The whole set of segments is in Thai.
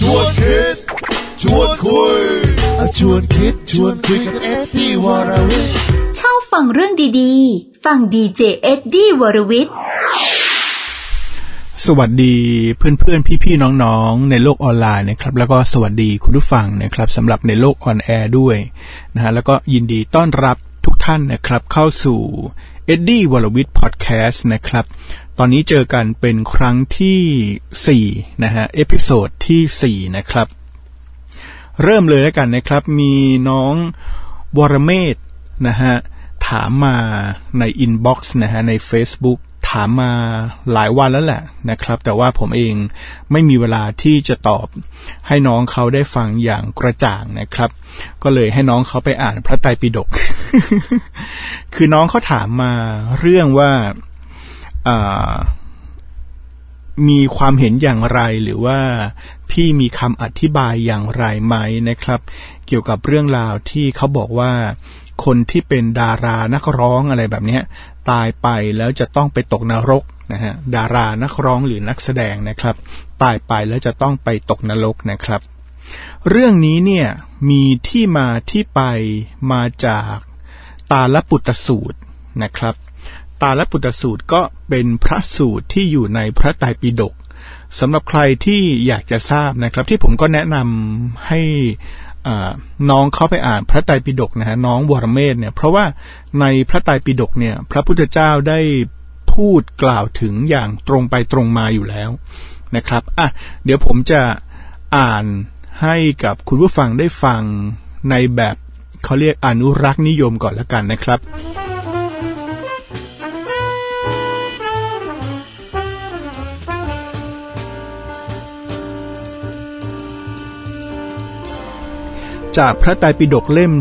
ชวนคิด ชวนคุย ชวนคิด ชวนคุยกับเอ็ดดี้วรวิทย์ชอบฟังเรื่องดีๆ ฟังดีเจเอ็ดดี้วรวิทย์ สวัสดีเพื่อนๆ พี่ๆ น้องๆ ในโลกออนไลน์นะครับ แล้วก็สวัสดีคุณผู้ฟังนะครับสำหรับในโลก on air ด้วยนะฮะแล้วก็ยินดีต้อนรับทุกท่านนะครับเข้าสู่เอ็ดดี้วรวิทย์นะครับ ตอนนี้เจอกันเป็นครั้งที่4นะฮะ episode ที่4นะครับ เริ่มเลยแล้วกันนะครับ มีน้องวรเมธนะฮะถามมาใน inbox นะฮะใน Facebook ถามมาหลายวันแล้วแหละนะครับ แต่ว่าผมเองไม่มีเวลาที่จะตอบให้น้องเขาได้ฟังอย่างกระจ่างนะครับ ก็เลยให้น้องเขาไปอ่านพระไตรปิฎกคือน้องเขาถามมาเรื่องว่า มีความเห็นอย่างไรหรือว่าพี่มีคำอธิบายอย่างไรไหมนะครับ เกี่ยวกับเรื่องราวที่เขาบอกว่าคนที่เป็นดารานักร้องอะไรแบบนี้ตายไปแล้วจะต้องไปตกนรกนะฮะดารานักร้องหรือนักแสดงนะครับ ตายไปแล้วจะต้องไปตกนรกนะครับ เรื่องนี้เนี่ยมีที่มาที่ไปมาจากตาลปุตตสูตรนะครับ ตาลปุตตสูตรก็เป็นพระสูตรที่อยู่ในพระไตรปิฎกสำหรับใครที่อยากจะทราบนะครับ ที่ผมก็แนะนำให้น้องเขาไปอ่านพระไตรปิฎกนะฮะน้องวรเมศเนี่ยเพราะว่าในพระไตรปิฎกเนี่ย พระพุทธเจ้าได้พูดกล่าวถึงอย่างตรงไปตรงมาอยู่แล้วนะครับอะเดี๋ยวผมจะอ่านให้กับคุณผู้ฟังได้ฟังในแบบเขาเรียกอนุรักษ์นิยมก่อนล้วกันนะครับ จากพระไตรปิฎกเล่ม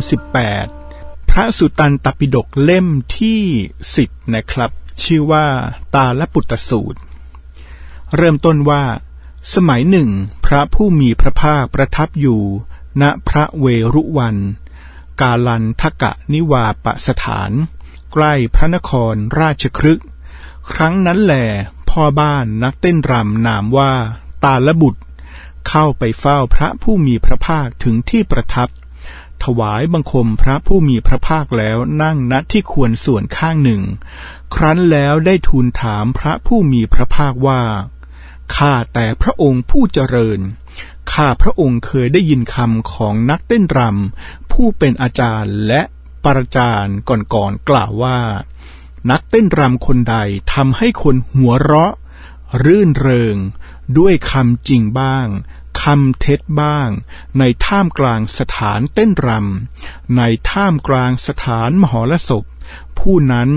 18 พระสุตันตปิฎกเล่มที่ 10 นะครับ ชื่อว่าตาลปุตตสูตร เริ่มต้นว่า สมัยหนึ่ง พระผู้มีพระภาคประทับอยู่ ณพระเวรุวัน กาลันทกะนิวาปสถาน ใกล้พระนครราชครึก ครั้งนั้นแหลพ่อบ้านนักเต้นรำนามว่า ตาลบุตร เข้าไปเฝ้าพระผู้มีพระภาคถึงที่ประทับ ถวายบังคมพระผู้มีพระภาคแล้วนั่งณที่ควรส่วนข้างหนึ่ง ครั้นแล้วได้ทูลถามพระผู้มีพระภาคว่าข้าแต่พระองค์ผู้เจริญ ข้าพระองค์เคยได้ยินคำของนักเต้นรำผู้เป็นอาจารย์และปรจารย์ก่อนๆกล่าวว่า นักเต้นรำคนใดทำให้คนหัวเราะ รื่นเริง ด้วยคำจริงบ้างคำเท็จบ้าง ในท่ามกลางสถานเต้นรำในท่ามกลางสถานมหรสพ ผู้นั้น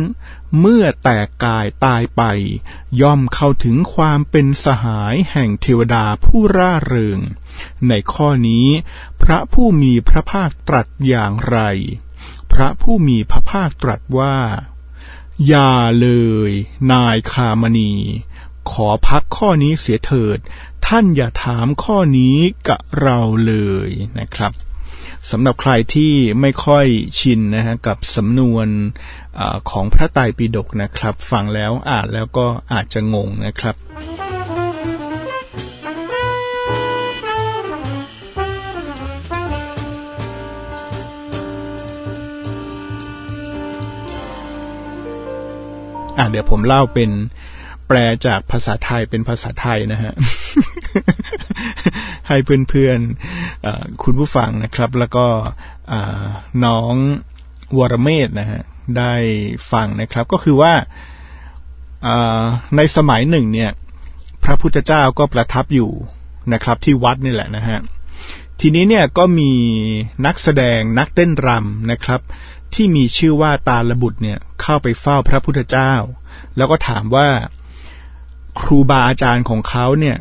เมื่อแตกกายตายไป ย่อมเข้าถึงความเป็นสหายแห่งเทวดาผู้ร่าเริง ในข้อนี้ พระผู้มีพระภาคตรัสอย่างไร พระผู้มีพระภาคตรัสว่า อย่าเลย นายคามณี ขอพักข้อนี้เสียเถิด ท่านอย่าถามข้อนี้กับเราเลยนะครับสำหรับใครที่ไม่ค่อยชินนะฮะกับสำนวนอของพระไตรปิฎกนะครับ ฟังแล้วอ่านแล้วก็อาจจะงงนะครับอะเดี๋ยวผมเล่าเป็น ลจากภาษาไทยเป็นภาษาไทยนะฮะ ให้เพื่อนๆคุณผู้ฟังนะครับ แล้วก็น้องวรเมศนะฮะได้ฟังนะครับก็คือว่าในสมัยหนึ่งเนี่ย พระพุทธเจ้าก็ประทับอยู่นะครับ ที่วัดนี่แหละนะฮะทีนี้เนี่ยก็มีนักแสดงนักเต้นรำนะครับ ที่มีชื่อว่าตาลบุตรเนี่ยเข้าไปเฝ้าพระพุทธเจ้า แล้วก็ถามว่า ครูบาอาจารย์ของเขาเนี่ย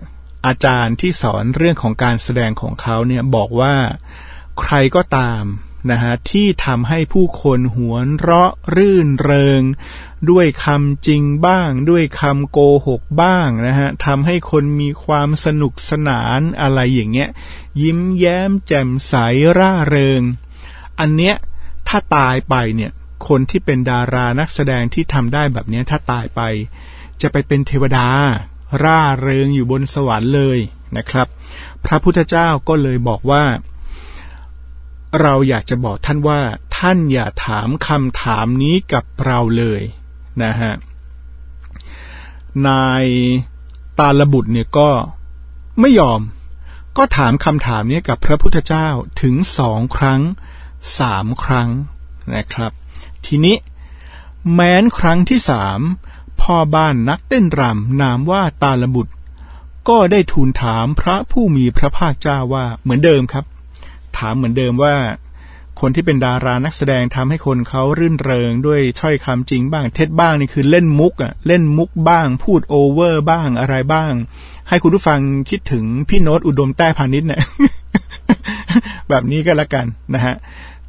อาจารย์ที่สอนเรื่องของการแสดงของเขาเนี่ยบอกว่าใครก็ตามนะฮะที่ทำให้ผู้คนหัวเราะรื่นเริง ด้วยคำจริงบ้าง ด้วยคำโกหกบ้างนะฮะทำให้คนมีความสนุกสนานอะไรอย่างเงี้ยยิ้มแย้มแจ่มใสร่าเริง อันเนี้ยถ้าตายไปเนี่ยคนที่เป็นดารานักแสดงที่ทำได้แบบนี้ถ้าตายไป จะไปเป็นเทวดา ร่าเริงอยู่บนสวรรค์เลยนะครับ พระพุทธเจ้าก็เลยบอกว่า เราอยากจะบอกท่านว่า ท่านอย่าถามคำถามนี้กับเราเลยนะฮะนายตาลบุตรเนี่ยก็ไม่ยอม ก็ถามคำถามนี้กับพระพุทธเจ้าถึงสองครั้งสามครั้งนะครับ ทีนี้แม้นครั้งที่สาม พ่อบ้านนักเต้นรำนามว่าตาลบุตร ก็ได้ทูลถามพระผู้มีพระภาคเจ้าว่าเหมือนเดิมครับ ถามเหมือนเดิมว่า คนที่เป็นดารานักแสดงทำให้คนเขารื่นเริงด้วยถ้อยคำจริงบ้างเท็จบ้างนี่คือเล่นมุกอะเล่นมุกบ้าง พูดโอเวอร์บ้างอะไรบ้าง ให้คุณผู้ฟังคิดถึงพี่โน้ตอุดมแต้พาณิชย์เนี่ยแบบนี้ก็แล้วกันนะฮะ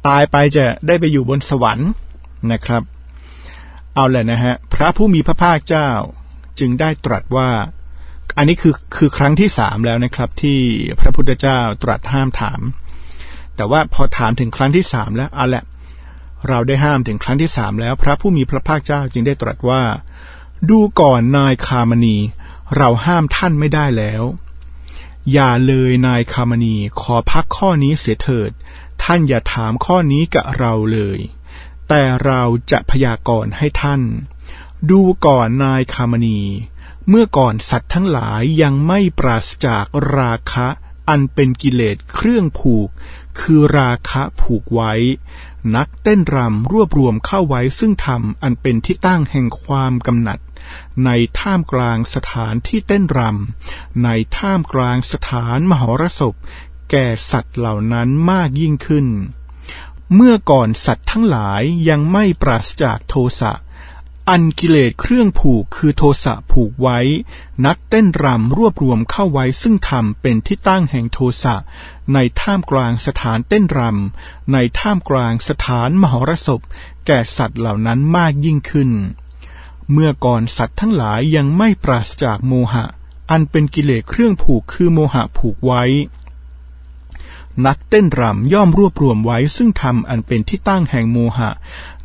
ตายไปจะได้ไปอยู่บนสวรรค์นะครับ เอาแหละนะฮะ พระผู้มีพระภาคเจ้าจึงได้ตรัสว่า อันนี้คือคือครั้งที่สามแล้วนะครับ ที่พระพุทธเจ้าตรัสห้ามถาม แต่ว่าพอถามถึงครั้งที่สามแล้วเอาแหละ เราได้ห้ามถึงครั้งที่สามแล้ว พระผู้มีพระภาคเจ้าจึงได้ตรัสว่า ดูก่อนนายคามณี เราห้ามท่านไม่ได้แล้ว อย่าเลยนายคามณีขอพักข้อนี้เสียเถิด ท่านอย่าถามข้อนี้กับเราเลย แต่เราจะพยากรณ์ให้ท่าน ดูก่อนนายคามณี เมื่อก่อนสัตว์ทั้งหลายยังไม่ปราศจากราคะอันเป็นกิเลสเครื่องผูก คือราคะผูกไว้ นักเต้นรำรวบรวมเข้าไว้ซึ่งธรรมอันเป็นที่ตั้งแห่งความกำหนัด ในท่ามกลางสถานที่เต้นรำในท่ามกลางสถานมหรสพ แก่สัตว์เหล่านั้นมากยิ่งขึ้น เมื่อก่อนสัตว์ทั้งหลายยังไม่ปราศจากโทสะ อันกิเลสเครื่องผูกคือโทสะผูกไว้ นักเต้นรำรวบรวมเข้าไว้ซึ่งธรรมเป็นที่ตั้งแห่งโทสะ ในท่ามกลางสถานเต้นรำ ในท่ามกลางสถานมหรสพ แก่สัตว์เหล่านั้นมากยิ่งขึ้น เมื่อก่อนสัตว์ทั้งหลายยังไม่ปราศจากโมหะ อันเป็นกิเลสเครื่องผูกคือโมหะผูกไว้ นักเต้นรำย่อมรวบรวมไว้ซึ่งธรรมอันเป็นที่ตั้งแห่งโมหะ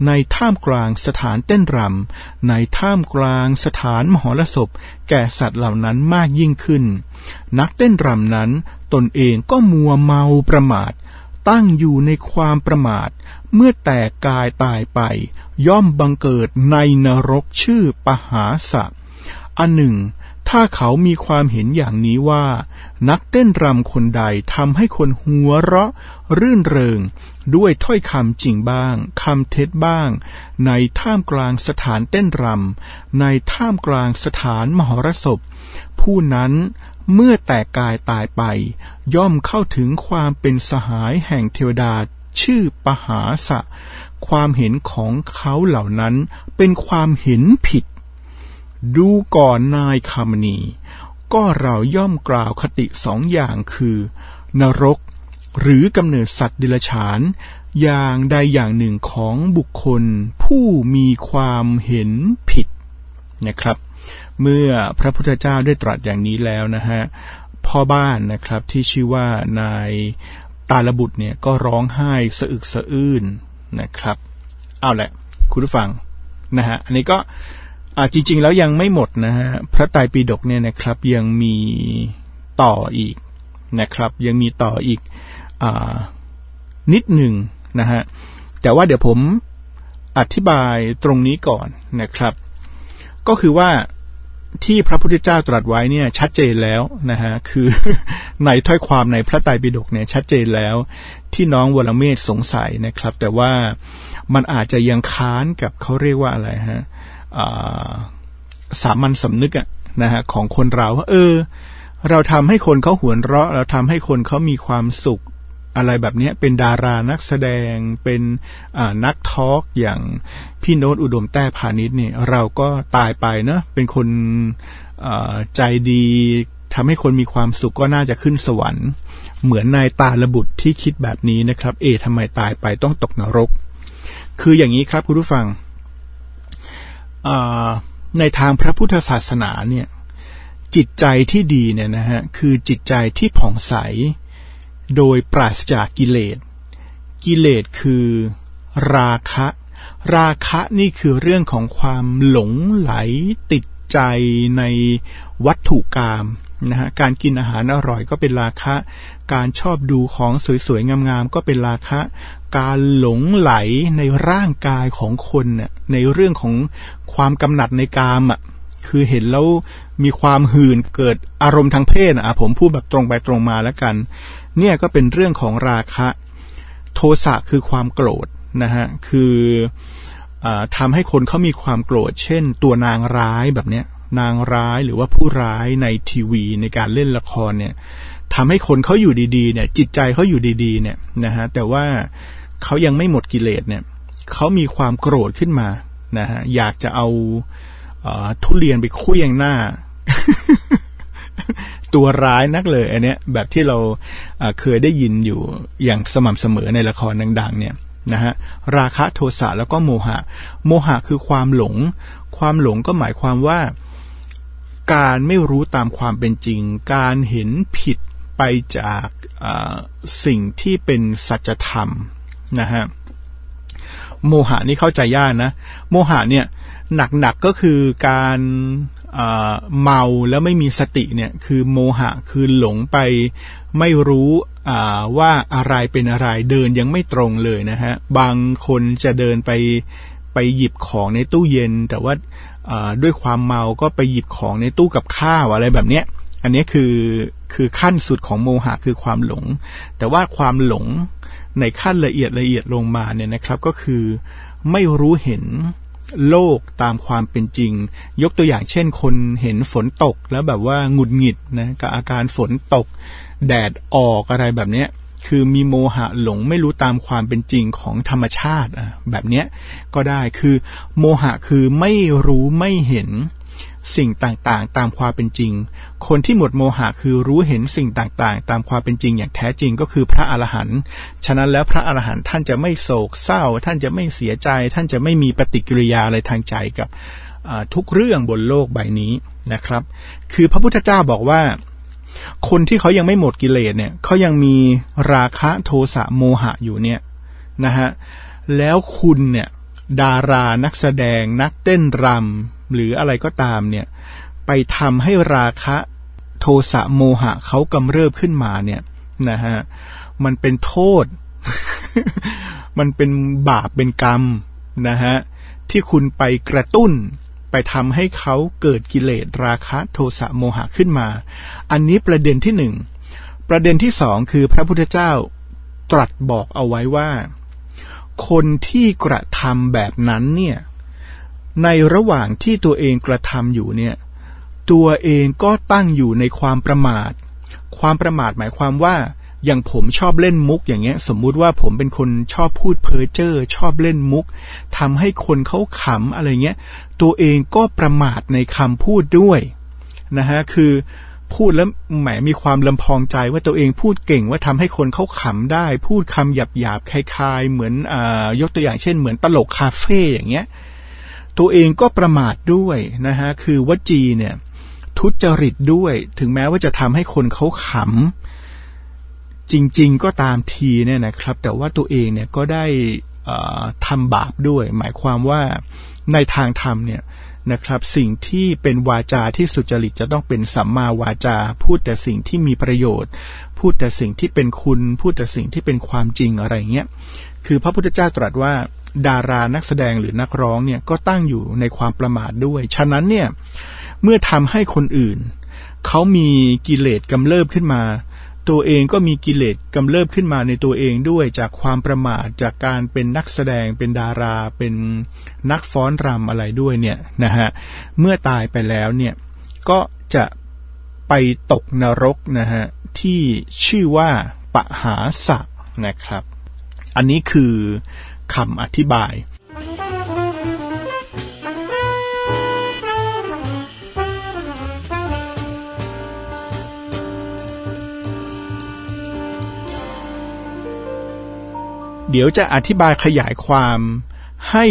ในท่ามกลางสถานเต้นรำในท่ามกลางสถานมหรสพ แก่สัตว์เหล่านั้นมากยิ่งขึ้น นักเต้นรำนั้นตนเองก็มัวเมาประมาท ตั้งอยู่ในความประมาท เมื่อแตกกายตายไป ย่อมบังเกิดในนรกชื่อปหาสะอันหนึ่ง ถ้าเขามีความเห็นอย่างนี้ว่า นักเต้นรำคนใดทำให้คนหัวเราะ รื่นเริง ด้วยถ้อยคำจริงบ้างคำเท็จบ้าง ในท่ามกลางสถานเต้นรำในท่ามกลางสถานมหรสพ ผู้นั้นเมื่อแตกกายตายไป ย่อมเข้าถึงความเป็นสหายแห่งเทวดาชื่อปหาสะ ความเห็นของเขาเหล่านั้นเป็นความเห็นผิด ดูก่อนนายคามณีก็เราย่อมกล่าวคติสองอย่างคือ นรก หรือกำเนิดสัตว์ดรัจฉาน อย่างใดอย่างหนึ่งของบุคคลผู้มีความเห็นผิดนะครับ เมื่อพระพุทธเจ้าได้ตรัสอย่างนี้แล้วนะฮะพ่อบ้านนะครับที่ชื่อว่านายตาลบุตรเนี่ยก็ร้องไห้สะอึกสะอื้นนะครับ เอาแหละ คุณผู้ฟังนะฮะอันนี้ก็ อ่าจริง ๆ แล้วยังไม่หมดนะฮะพระไตรปิฎกเนี่ยนะครับยังมีต่ออีกนะครับ ยังมีต่ออีกอานิดหนึ่งนะฮะแต่ว่าเดี๋ยวผมอธิบายตรงนี้ก่อนนะครับ ก็คือว่าที่พระพุทธเจ้าตรัสไว้เนี่ยชัดเจนแล้วนะฮะคือในถ้อยความในพระไตรปิฎกเนี่ยชัดเจนแล้วที่น้องวรเมศสงสัยนะครับ แต่ว่ามันอาจจะยังค้านกับเขาเรียกว่าอะไรฮะ สามัญสำนึกอะนะฮะของคนเราว่าเออ เราทำให้คนเขาหวนเราะ เราทำให้คนเขามีความสุขอะไรแบบนี้เป็นดารานักแสดงเป็นนักทอล์กอย่างพี่โน้ตอุดมแต้พาณิชย์นี่เราก็ตายไปเนะเป็นคนใจดีทำให้คนมีความสุขก็น่าจะขึ้นสวรรค์ เหมือนนายตาระบุตรที่คิดแบบนี้นะครับ เอทำไมตายไปต้องตกนรก คืออย่างนี้ครับคุณผู้ฟัง ในทางพระพุทธศาสนาเนี่ยจิตใจที่ดีเนี่ยนะฮะคือจิตใจที่ผ่องใส โดยปราศจากกิเลส กิเลสคือราคะ ราคะนี่คือเรื่องของความหลงไหลติดใจในวัตถุกรรมนะฮะการกินอาหารอร่อยก็เป็นราคะ การชอบดูของสวยๆงามๆก็เป็นราคะ การหลงไหลในร่างกายของคนเนี่ยในเรื่องของความกำหนัดในกามอะคือเห็นแล้วมีความหื่นเกิดอารมณ์ทางเพศอะผมพูดแบบตรงไปตรงมาแล้วกัน เนี่ยก็เป็นเรื่องของราคะ โทสะคือความโกรธนะฮะคืออทำให้คนเขามีความโกรธ เช่น ตัวนางร้ายแบบเนี้ยนางร้ายหรือว่าผู้ร้ายในทีวีในการเล่นละครเนี่ยทำให้คนเขาอยู่ดีๆเนี่ยจิตใจเขาอยู่ดีๆเนี่ยนะฮะแต่ว่า เขายังไม่หมดกิเลสเนี่ยเขามีความโกรธขึ้นมานะฮะอยากจะเอาทุเรียนไปคุยงหน้า ตัวร้ายนักเลยอันเนี้ยแบบที่เราเคยได้ยินอยู่อย่างสม่ำเสมอในละครดัง ๆ เนี่ยนะฮะราคะโทสะแล้วก็โมหะ โมหะคือความหลง ความหลงก็หมายความว่า การไม่รู้ตามความเป็นจริง การเห็นผิดไปจากสิ่งที่เป็นสัจธรรม นะฮะโมหะนี่เข้าใจยากนะ โมหะเนี่ยหนักๆก็คือการเมาแล้วไม่มีสติเนี่ยคือโมหะคือหลงไปไม่รู้ว่าอะไรเป็นอะไรเดินยังไม่ตรงเลยนะฮะบางคนจะเดินไปไปหยิบของในตู้เย็น แต่ว่าด้วยความเมาก็ไปหยิบของในตู้กับข้าวอะไรแบบเนี้ยอันนี้คือคือขั้นสุดของโมหะคือความหลง แต่ว่าความหลง ในขั้นละเอียดละเอียดลงมาเนี่ยนะครับก็คือไม่รู้เห็นโลกตามความเป็นจริง ยกตัวอย่างเช่น คนเห็นฝนตกแล้วแบบว่าหงุดหงิดนะกับอาการฝนตก แดดออกอะไรแบบเนี้ยคือมีโมหะหลงไม่รู้ตามความเป็นจริงของธรรมชาติอะแบบเนี้ยก็ได้คือโมหะคือไม่รู้ไม่เห็น สิ่งต่างๆ ตามความเป็นจริง คนที่หมดโมหะคือรู้เห็นสิ่งต่างๆ ตามความเป็นจริงอย่างแท้จริงก็คือพระอรหันต์ฉะนั้นแล้วพระอรหันต์ท่านจะไม่โศกเศร้า ท่านจะไม่เสียใจ ท่านจะไม่มีปฏิกิริยาอะไรทางใจกับทุกเรื่องบนโลกใบนี้นะครับ คือพระพุทธเจ้าบอกว่าคนที่เขายังไม่หมดกิเลสเนี่ยเขายังมีราคะโทสะโมหะอยู่เนี่ยนะฮะแล้วคุณเนี่ยดารานักแสดงนักเต้นรำ หรืออะไรก็ตามเนี่ย ไปทำให้ราคะโทสะโมหะเขากำเริบขึ้นมาเนี่ยนะฮะมันเป็นโทษ มันเป็นบาปเป็นกรรมนะฮะที่คุณไปกระตุ้นไปทำให้เขาเกิดกิเลสราคะโทสะโมหะขึ้นมา อันนี้ประเด็นที่หนึ่ง ประเด็นที่สองคือพระพุทธเจ้าตรัสบอกเอาไว้ว่า คนที่กระทำแบบนั้นเนี่ย ในระหว่างที่ตัวเองกระทำอยู่เนี่ย ตัวเองก็ตั้งอยู่ในความประมาท ความประมาทหมายความว่า อย่างผมชอบเล่นมุกอย่างเงี้ย สมมุติว่าผมเป็นคนชอบพูดเพ้อเจ้อชอบเล่นมุกทำให้คนเขาขำอะไรเงี้ย ตัวเองก็ประมาทในคำพูดด้วยนะฮะคือพูดแล้วแหมมีความลำพองใจว่าตัวเองพูดเก่งว่าทำให้คนเขาขำได้ พูดคำหยาบหยาบคลายๆ เหมือนอยกตัวอย่างเช่น เหมือนตลกคาเฟ่อย่างเงี้ย ตัวเองก็ประมาทด้วยนะฮะคือวจีเนี่ยทุจริตด้วย ถึงแม้ว่าจะทำให้คนเขาขำจริง ๆ ก็ตามทีเนี่ยนะครับ แต่ว่าตัวเองเนี่ยก็ได้ทำบาปด้วย หมายความว่าในทางธรรมเนี่ยนะครับสิ่งที่เป็นวาจาที่สุจริตจะต้องเป็นสัมมาวาจา พูดแต่สิ่งที่มีประโยชน์ พูดแต่สิ่งที่เป็นคุณ พูดแต่สิ่งที่เป็นความจริงอะไรเงี้ยคือพระพุทธเจ้าตรัสว่า ดารานักแสดงหรือนักร้องเนี่ยก็ตั้งอยู่ในความประมาทด้วย ฉะนั้นเนี่ยเมื่อทำให้คนอื่น เขามีกิเลสกำเริบขึ้นมา ตัวเองก็มีกิเลสกำเริบขึ้นมาในตัวเองด้วยจากความประมาทจากการเป็นนักแสดงเป็นดารา เป็นนักฟ้อนรำอะไรด้วยเนี่ยนะฮะเมื่อตายไปแล้วเนี่ยก็จะไปตกนรกนะฮะที่ชื่อว่าปะหาสะนะครับ อันนี้คือ คำอธิบาย เดี๋ยวจะอธิบายขยายความให้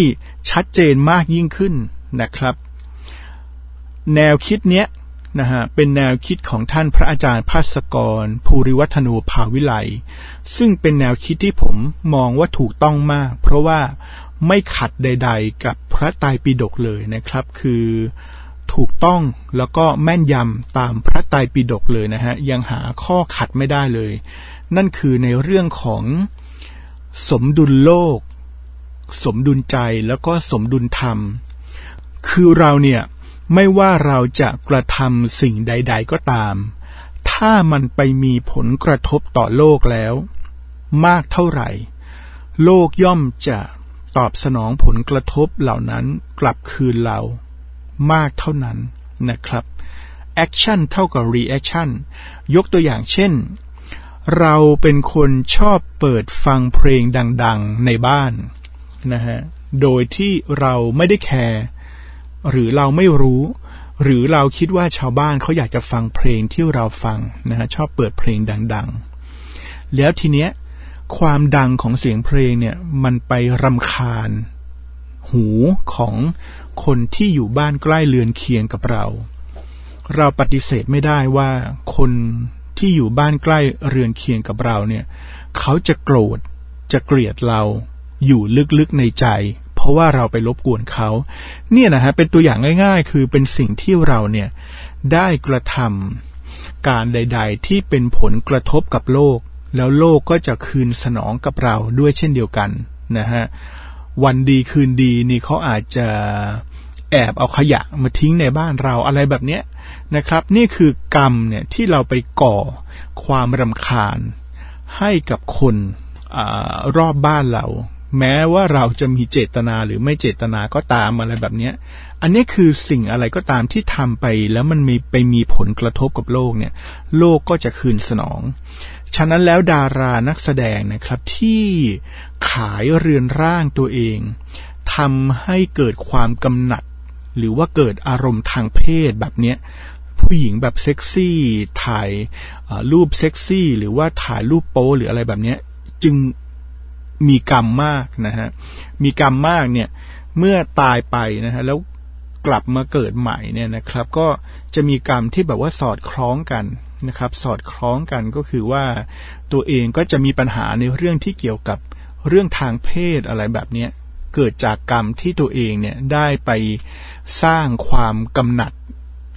ชัดเจนมากยิ่งขึ้นนะครับ แนวคิดเนี้ย นะฮะเป็นแนวคิดของท่านพระอาจารย์ภาสกร ภูริวัฒนูภาวิไลซึ่งเป็นแนวคิดที่ผมมองว่าถูกต้องมาก เพราะว่าไม่ขัดใด ๆ กับพระไตรปิฎกเลยนะครับ คืออถูกต้องแล้วก็แม่นยำตามพระไตรปิฎกเลยนะฮะยังหาข้อขัดไม่ได้เลย นั่นคือในเรื่องของสมดุลโลก สมดุลใจแล้วก็สมดุลธรรม คือเราเนี่ย ไม่ว่าเราจะกระทำสิ่งใด ๆก็ตาม ถ้ามันไปมีผลกระทบต่อโลกแล้ว มากเท่าไหร่ โลกย่อมจะตอบสนองผลกระทบเหล่านั้นกลับคืนเรา มากเท่านั้นนะครับ action เท่ากับ reaction ยกตัวอย่างเช่น เราเป็นคนชอบเปิดฟังเพลงดัง ๆในบ้านนะฮะโดยที่เราไม่ได้แคร์ หรือเราไม่รู้ หรือเราคิดว่าชาวบ้านเขาอยากจะฟังเพลงที่เราฟังนะฮะชอบเปิดเพลงดัง ๆ แล้วทีเนี้ยความดังของเสียงเพลงเนี่ยมันไปรำคาญ หูของคนที่อยู่บ้านใกล้เรือนเคียงกับเรา เราปฏิเสธไม่ได้ว่าคนที่อยู่บ้านใกล้เรือนเคียงกับเราเนี่ย เขาจะโกรธจะเกลียดเราอยู่ลึกๆในใจ เพราะว่าเราไปรบกวนเขาเนี่ยนะฮะเป็นตัวอย่างง่าย ๆ คือเป็นสิ่งที่เราเนี่ยได้กระทำการใด ๆ ที่เป็นผลกระทบกับโลก แล้วโลกก็จะคืนสนองกับเราด้วยเช่นเดียวกันนะฮะวันดีคืนดีนี่เขาอาจจะแอบเอาขยะมาทิ้งในบ้านเราอะไรแบบเนี้ยนะครับ นี่คือกรรมเนี่ยที่เราไปก่อความรำคาญให้กับคนอรอบบ้านเรา แม้ว่าเราจะมีเจตนาหรือไม่เจตนาก็ตามอะไรแบบเนี้ย อันนี้คือสิ่งอะไรก็ตามที่ทำไปแล้วมันมีไปมีผลกระทบกับโลกเนี่ย โลกก็จะคืนสนอง ฉะนั้นแล้วดารานักแสดงนะครับที่ขายเรือนร่างตัวเองทำให้เกิดความกำหนัด หรือว่าเกิดอารมณ์ทางเพศแบบเนี้ยผู้หญิงแบบเซ็กซี่ ถ่ายรูปเซ็กซี่ หรือว่าถ่ายรูปโป๊หรืออะไรแบบเนี้ย จึง มีกรรมมากนะฮะมีกรรมมากเนี่ยเมื่อตายไปนะฮะแล้วกลับมาเกิดใหม่เนี่ยนะครับ ก็จะมีกรรมที่แบบว่าสอดคล้องกันนะครับ สอดคล้องกันก็คือว่าตัวเองก็จะมีปัญหาในเรื่องที่เกี่ยวกับเรื่องทางเพศอะไรแบบเนี้ยเกิดจากกรรมที่ตัวเองเนี่ยได้ไปสร้างความกำหนัด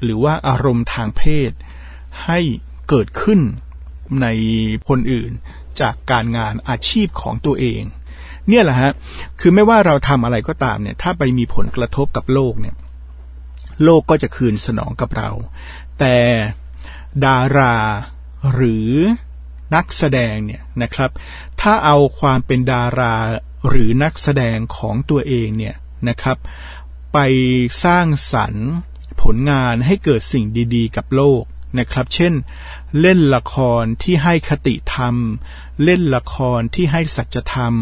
หรือว่าอารมณ์ทางเพศ ให้เกิดขึ้นในคนอื่น จากการงานอาชีพของตัวเอง เนี่ยแหละฮะคือไม่ว่าเราทำอะไรก็ตามเนี่ย ถ้าไปมีผลกระทบกับโลกเนี่ย โลกก็จะคืนสนองกับเรา แต่ดาราหรือนักแสดงเนี่ยนะครับ ถ้าเอาความเป็นดาราหรือนักแสดงของตัวเองเนี่ยนะครับ ไปสร้างสรรค์ผลงานให้เกิดสิ่งดี ๆ กับโลก นะครับ เช่น เล่นละครที่ให้คติธรรม เล่นละครที่ให้สัจธรรม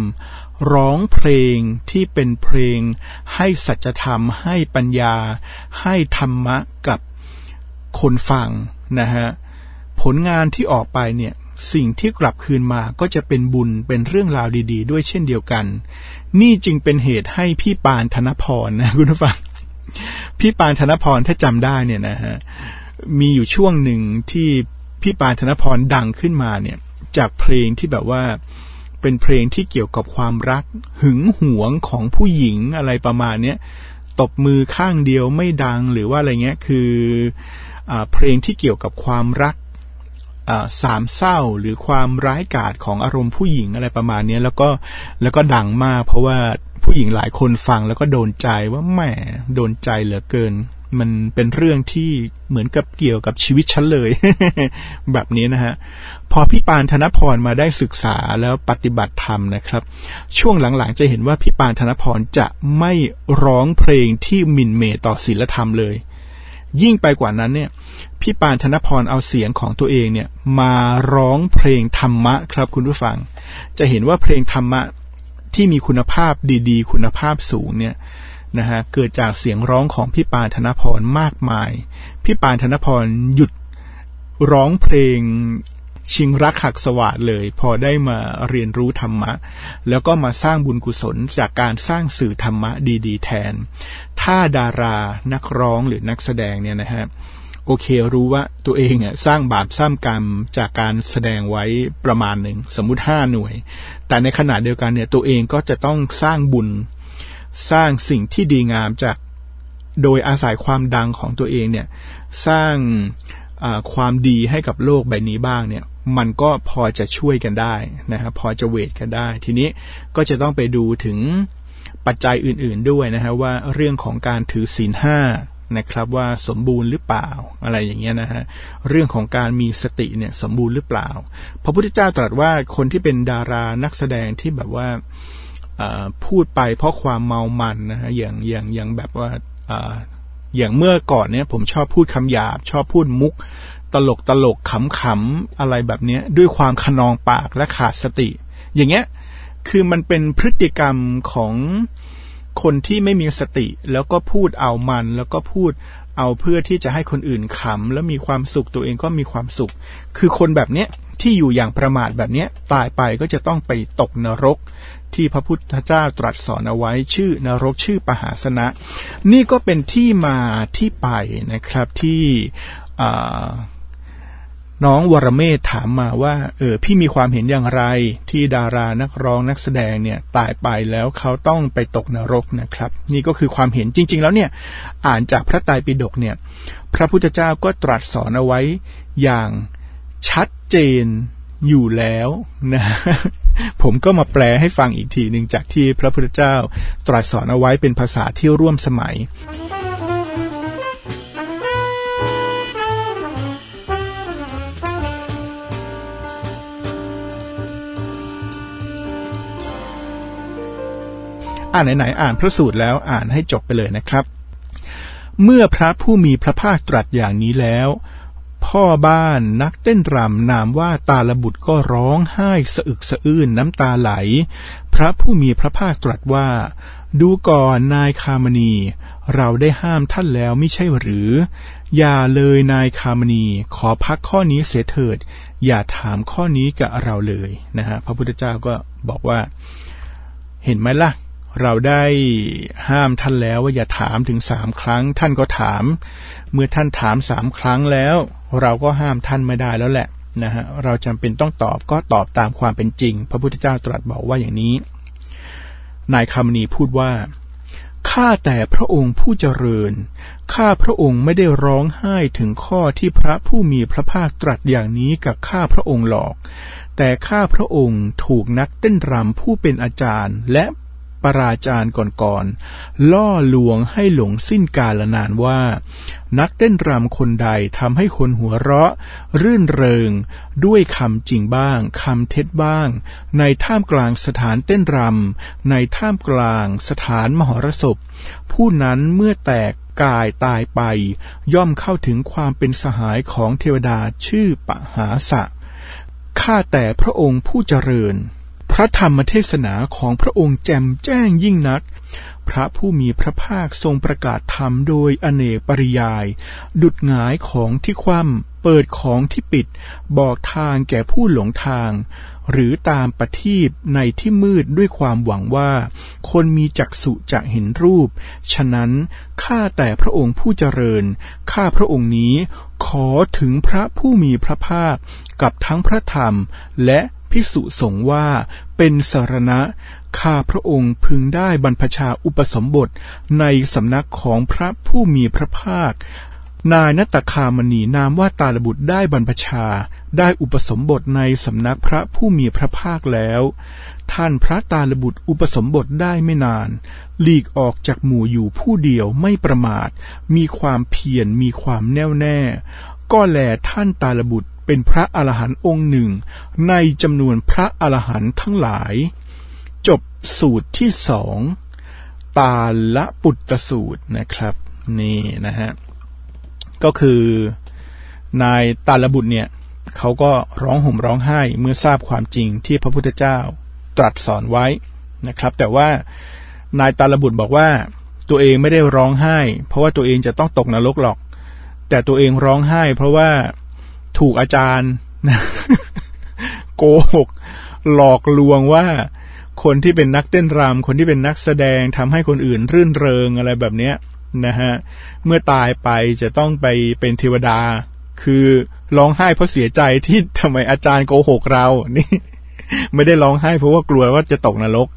ร้องเพลงที่เป็นเพลง ให้สัจธรรม ให้ปัญญา ให้ธรรมะกับคนฟังนะฮะผลงานที่ออกไปเนี่ยสิ่งที่กลับคืนมาก็จะเป็นบุญเป็นเรื่องราวดี ๆ ด้วยเช่นเดียวกัน นี่จึงเป็นเหตุให้พี่ปานธนพรนะคุณผู้ฟัง พี่ปานธนพรถ้าจำได้เนี่ยนะฮะ มีอยู่ช่วงหนึ่งที่พี่ปานธนพรดังขึ้นมาเนี่ยจากเพลงที่แบบว่าเป็นเพลงที่เกี่ยวกับความรัก หึงหวงของผู้หญิงอะไรประมาณเนี้ยตบมือข้างเดียวไม่ดังหรือว่าอะไรเงี้ยคืออเพลงที่เกี่ยวกับความรักสามเศร้าหรือความร้ายกาจของอารมณ์ผู้หญิงอะไรประมาณนี้แล้วก็แล้วก็ดังมาก เพราะว่าผู้หญิงหลายคนฟังแล้วก็โดนใจว่าแหมโดนใจเหลือเกิน มันเป็นเรื่องที่เหมือนกับเกี่ยวกับชีวิตฉันเลย แบบนี้นะฮะ พอพี่ปานธนพรมาได้ศึกษาแล้วปฏิบัติธรรมนะครับ ช่วงหลังๆจะเห็นว่าพี่ปานธนพรจะไม่ร้องเพลงที่มินเมต่อศีลธรรมเลย ยิ่งไปกว่านั้นเนี่ย พี่ปานธนพรเอาเสียงของตัวเองเนี่ย มาร้องเพลงธรรมะครับคุณผู้ฟัง จะเห็นว่าเพลงธรรมะที่มีคุณภาพดี ๆ คุณภาพสูงเนี่ย นะฮะเกิดจากเสียงร้องของพี่ปานธนพรมากมาย พี่ปานธนพรหยุดร้องเพลงชิงรักหักสวาดเลย พอได้มาเรียนรู้ธรรมะ แล้วก็มาสร้างบุญกุศลจากการสร้างสื่อธรรมะดี ๆ แทน ถ้าดารานักร้องหรือนักแสดงเนี่ยนะฮะโอเครู้ว่าตัวเองอะสร้างบาปสร้างกรรมจากการแสดงไว้ประมาณหนึ่งสมมุติห้าหน่วย แต่ในขณะเดียวกันเนี่ยตัวเองก็จะต้องสร้างบุญ สร้างสิ่งที่ดีงามจากโดยอาศัยความดังของตัวเองเนี่ยสร้างความดีให้กับโลกใบนี้บ้างเนี่ยมันก็พอจะช่วยกันได้นะครับพอจะเวทกันได้ ทีนี้ก็จะต้องไปดูถึงปัจจัยอื่นๆด้วยนะฮะว่าเรื่องของการถือศีลห้านะครับว่าสมบูรณ์หรือเปล่าอะไรอย่างเงี้ยนะฮะเรื่องของการมีสติเนี่ยสมบูรณ์หรือเปล่า พระพุทธเจ้าตรัสว่าคนที่เป็นดารานักแสดงที่แบบว่า พูดไปเพราะความเมามันนะฮะอย่างอย่างอย่างแบบว่าอย่างเมื่อก่อนเนี่ยผมชอบพูดคำหยาบ ชอบพูดมุก ตลกตลกขำขำอะไรแบบนี้ด้วยความขนองปากและขาดสติ อย่างเงี้ยคือมันเป็นพฤติกรรมของคนที่ไม่มีสติ แล้วก็พูดเอามัน แล้วก็พูดเอาเพื่อที่จะให้คนอื่นขำแล้วมีความสุขตัวเองก็มีความสุข คือคนแบบเนี้ยที่อยู่อย่างประมาทแบบเนี้ยตายไปก็จะต้องไปตกนรก ที่พระพุทธเจ้าตรัสสอนเอาไว้ชื่อนรกชื่อปหาสนะ นี่ก็เป็นที่มาที่ไปนะครับที่น้องวรเมธถามมาว่าเออพี่มีความเห็นอย่างไรที่ดารานักร้องนักแสดงเนี่ยตายไปแล้วเขาต้องไปตกนรกนะครับ นี่ก็คือความเห็นจริง ๆ แล้วเนี่ยอ่านจากพระไตรปิฎกเนี่ยพระพุทธเจ้าก็ตรัสสอนเอาไว้อย่างชัดเจนอยู่แล้วนะ ผมก็มาแปลให้ฟังอีกทีหนึ่งจากที่พระพุทธเจ้า ตรัสสอนเอาไว้เป็นภาษาที่ร่วมสมัยอ่านไหนๆอ่านพระสูตรแล้วอ่านให้จบไปเลยนะครับ เมื่อพระผู้มีพระภาคตรัสอย่างนี้แล้ว พ่อบ้านนักเต้นรำนามว่าตาลบุตรก็ร้องไห้สะอึกสะอื้นน้ำตาไหล พระผู้มีพระภาคตรัสว่า ดูก่อนนายคามณี เราได้ห้ามท่านแล้วไม่ใช่หรือ อย่าเลยนายคามณีขอพักข้อนี้เสียเถิด อย่าถามข้อนี้กับเราเลยนะฮะพระพุทธเจ้าก็บอกว่า เห็นไหมล่ะ เราได้ห้ามท่านแล้วว่าอย่าถามถึงสามครั้ง ท่านก็ถาม เมื่อท่านถามสามครั้งแล้ว เราก็ห้ามท่านไม่ได้แล้วแหละนะฮะเราจำเป็นต้องตอบก็ตอบตามความเป็นจริง พระพุทธเจ้าตรัสบอกว่าอย่างนี้ นายคำนีพูดว่าข้าแต่พระองค์ผู้เจริญ ข้าพระองค์ไม่ได้ร้องไห้ถึงข้อที่พระผู้มีพระภาคตรัสอย่างนี้กับข้าพระองค์หรอก แต่ข้าพระองค์ถูกนักเต้นรำผู้เป็นอาจารย์ และ ปราจารย์ก่อนๆล่อลวงให้หลงสิ้นกาลนานว่า นักเต้นรำคนใดทำให้คนหัวเราะ รื่นเริง ด้วยคำจริงบ้างคำเท็จบ้าง ในท่ามกลางสถานเต้นรำในท่ามกลางสถานมหรสพ ผู้นั้นเมื่อแตกกายตายไป ย่อมเข้าถึงความเป็นสหายของเทวดาชื่อปหาสะข้าแต่พระองค์ผู้เจริญ พระธรรมเทศนาของพระองค์แจ่มแจ้งยิ่งนัก พระผู้มีพระภาคทรงประกาศธรรมโดยอเนกปริยาย ดุดหงายของที่คว่ำเปิดของที่ปิด บอกทางแก่ผู้หลงทาง หรือตามปฏิบในที่มืดด้วยความหวังว่า คนมีจักษุจะเห็นรูป ฉะนั้นข้าแต่พระองค์ผู้เจริญข้าพระองค์นี้ขอถึงพระผู้มีพระภาคกับทั้งพระธรรมและ ภิกษุสงฆ์ว่าเป็นสารณะ ข้าพระองค์พึงได้บรรพชาอุปสมบทในสำนักของพระผู้มีพระภาคนายนัตคามณีนามว่าตาลบุตรได้บรรพชา ได้อุปสมบทในสำนักพระผู้มีพระภาคแล้ว ท่านพระตาลบุตรอุปสมบทได้ไม่นาน หลีกออกจากหมู่อยู่ผู้เดียวไม่ประมาท มีความเพียรมีความแน่วแน่ ก็แลท่านตาลบุตร เป็นพระอรหันต์องค์หนึ่ง ในจำนวนพระอรหันต์ทั้งหลาย จบสูตรที่สองตาละปุตตสูตรนะครับ นี่นะฮะก็คือนายตาลบุตรเนี่ยเขาก็ร้องห่มร้องไห้เมื่อทราบความจริงที่พระพุทธเจ้าตรัสสอนไว้นะครับ แต่ว่านายตาลบุตรบอกว่าตัวเองไม่ได้ร้องไห้ เพราะว่าตัวเองจะต้องตกนรกหรอก แต่ตัวเองร้องไห้ เพราะว่า ถูกอาจารย์โกหกหลอกลวงว่าคนที่เป็นนักเต้นรำคนที่เป็นนักแสดงทำให้คนอื่นรื่นเริงอะไรแบบเนี้ยนะฮะเมื่อตายไปจะต้องไปเป็นเทวดา คือร้องไห้เพราะเสียใจที่ทำไมอาจารย์โกหกเรานี่ ไม่ได้ร้องไห้เพราะว่ากลัวว่าจะตกนรก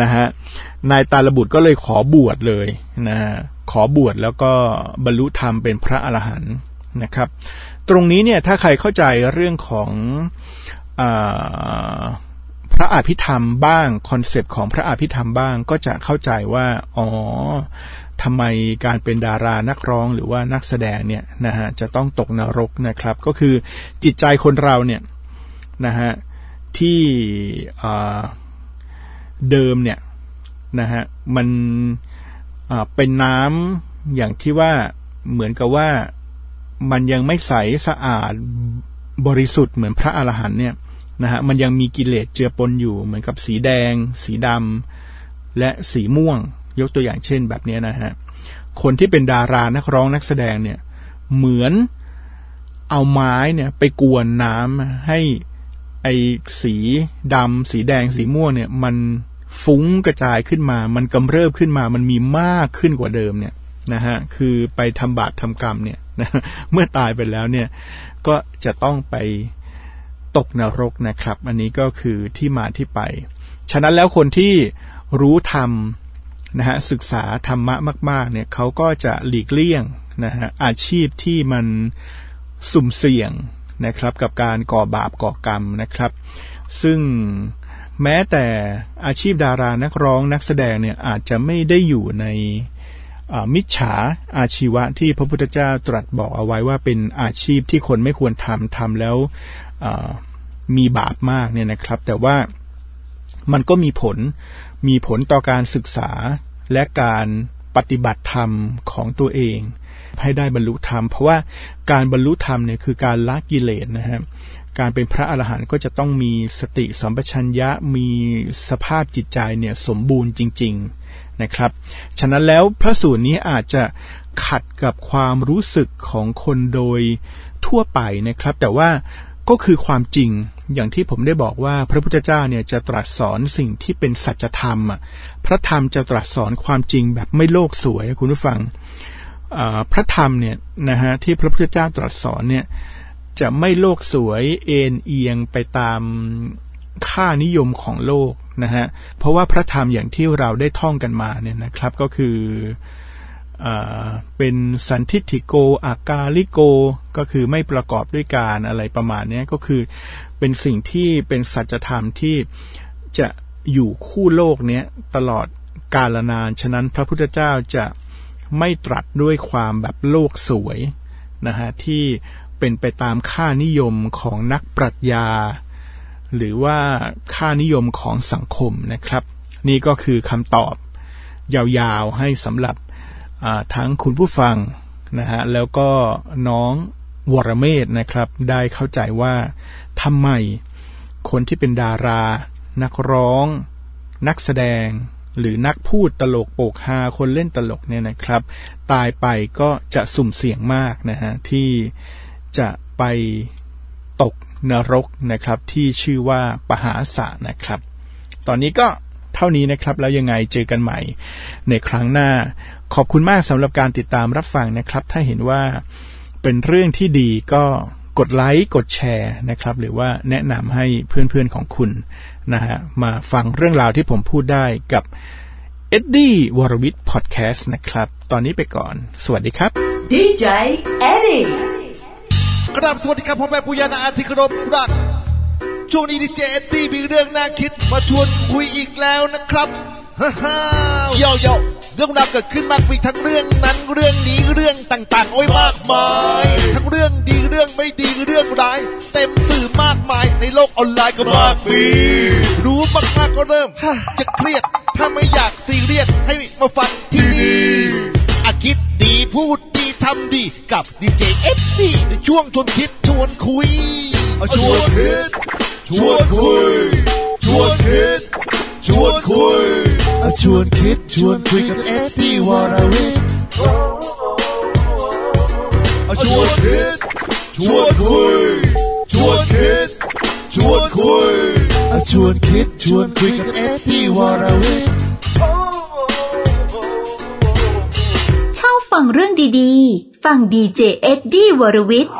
นะฮะนายตาลบุตรก็เลยขอบวชเลยนะะขอบวชแล้วก็บรรลุธรรมเป็นพระอรหันต์นะครับ ตรงนี้เนี่ยถ้าใครเข้าใจเรื่องของอพระอภิธรรมบ้างคอนเซปต์ของพระอภิธรรมบ้างก็จะเข้าใจว่าอ๋อทำไมการเป็นดารานักร้องหรือว่านักแสดงเนี่ยนะฮะจะต้องตกนรกนะครับ ก็คือจิตใจคนเราเนี่ยนะฮะที่เดิมเนี่ยนะฮะมันเป็นน้ำอย่างที่ว่าเหมือนกับว่า มันยังไม่ใสสะอาดบริสุทธิ์เหมือนพระอรหันต์เนี่ยนะฮะมันยังมีกิเลสเจือปนอยู่เหมือนกับสีแดง สีดำและสีม่วง ยกตัวอย่างเช่นแบบนี้นะฮะคนที่เป็นดารานักร้องนักแสดงเนี่ยเหมือนเอาไม้เนี่ยไปกวนน้ำให้ไอสีดำสีแดงสีม่วงเนี่ย มันฟุ้งกระจายขึ้นมา มันกำเริบขึ้นมา มันมีมากขึ้นกว่าเดิมเนี่ยนะฮะคือไปทำบาปทำกรรมเนี่ย นะเมื่อตายไปแล้วเนี่ยก็จะต้องไปตกนรกนะครับ อันนี้ก็คือที่มาที่ไป ฉะนั้นแล้วคนที่รู้ธรรมนะฮะศึกษาธรรมะมาก ๆ เนี่ยเขาก็จะหลีกเลี่ยงนะฮะอาชีพที่มันสุ่มเสี่ยงนะครับ กับการก่อบาปก่อกรรมนะครับ ซึ่งแม้แต่อาชีพดารานักร้องนักแสดงเนี่ยอาจจะไม่ได้อยู่ใน มิจฉาอาชีวะที่พระพุทธเจ้าตรัสบอกเอาไว้ว่าเป็นอาชีพที่คนไม่ควรทำทำแล้วมีบาปมากเนี่ยนะครับ แต่ว่ามันก็มีผลมีผลต่อการศึกษาและการปฏิบัติธรรมของตัวเอง ให้ได้บรรลุธรรม เพราะว่าการบรรลุธรรมเนี่ยคือการละกิเลสนะครับการเป็นพระอรหันต์ก็จะต้องมีสติสัมปชัญญะมีสภาพจิตใจเนี่ยสมบูรณ์จริง ๆ นะครับ ฉะนั้นแล้วพระสูตรนี้อาจจะขัดกับความรู้สึกของคนโดยทั่วไปนะครับ แต่ว่าก็คือความจริงอย่างที่ผมได้บอกว่าพระพุทธเจ้าเนี่ยจะตรัสสอนสิ่งที่เป็นสัจธรรมอะพระธรรมจะตรัสสอนความจริงแบบไม่โลกสวยคุณผู้ฟังพระธรรมเนี่ยนะฮะที่พระพุทธเจ้าตรัสสอนเนี่ยจะไม่โลกสวยเอ็นเอียงไปตามค่านิยมของโลก นะฮะเพราะว่าพระธรรมอย่างที่เราได้ท่องกันมาเนี่ยนะครับก็คืออเป็นสันทิฐิโกอากาลิโก ก็คือไม่ประกอบด้วยการอะไรประมาณนี้ก็คือเป็นสิ่งที่เป็นสัจธรรมที่จะอยู่คู่โลกนี้ตลอดกาลนาน ฉะนั้นพระพุทธเจ้าจะไม่ตรัสด้วยความแบบโลกสวยนะฮะที่เป็นไปตามค่านิยมของนักปรัชญา หรือว่าค่านิยมของสังคมนะครับ นี่ก็คือคำตอบยาวๆให้สำหรับทั้งคุณผู้ฟังนะฮะแล้วก็น้องวรเมธนะครับ ได้เข้าใจว่าทำไมคนที่เป็นดารา นักร้อง นักแสดง หรือนักพูดตลกโปกฮาคนเล่นตลกเนี่ยนะครับ ตายไปก็จะสุ่มเสี่ยงมากนะฮะที่จะไปตก นรกนะครับที่ชื่อว่าปหาสะนะครับ ตอนนี้ก็เท่านี้นะครับ แล้วยังไงเจอกันใหม่ ในครั้งหน้า ขอบคุณมากสำหรับการติดตามรับฟังนะครับ ถ้าเห็นว่าเป็นเรื่องที่ดีก็กดไลค์กดแชร์นะครับ หรือว่าแนะนำให้เพื่อนๆของคุณนะฮะมาฟังเรื่องราวที่ผมพูดได้กับเอ็ดดี้วรวิทย์พอดแคสต์นะครับ ตอนนี้ไปก่อน สวัสดีครับดีเจเอ็ดดี้ กราบสวัสดีครับพ่อแม่ปุยานาอาทิครบรัก ช่วงนี้ดีเจเอ็ดดี้มีเรื่องน่าคิดมาชวนคุยอีกแล้วนะครับฮ่าฮ่าเย่เย่เรื่องราวเกิดขึ้นมากมีทั้งเรื่องนั้นเรื่องนี้เรื่องต่างๆ โอ้ยมากมาย ทั้งเรื่องดีเรื่องไม่ดีเรื่องร้าย เต็มสื่อมากมายในโลกออนไลน์ก็มากมีรู้มากๆก็เริ่มจะเครียด ถ้าไม่อยากซีเรียสให้มาฟังที่นี่ คิดดีพูดทำดีกับดีเจเอฟดีในช่วงชวนคิดชวนคุยชวนคิดชวนคุยชวนคิดชวนคุยชวนคิดชวนคุยกับเอฟดีวาราวิชวนคิดชวนคุยชวนคิดชวนคุยชวนคิดชวนคุยกับเอฟดีวาราวิ ฟังเรื่องดีๆ ฟังดีเจเอ็ดดี้วรวิทย์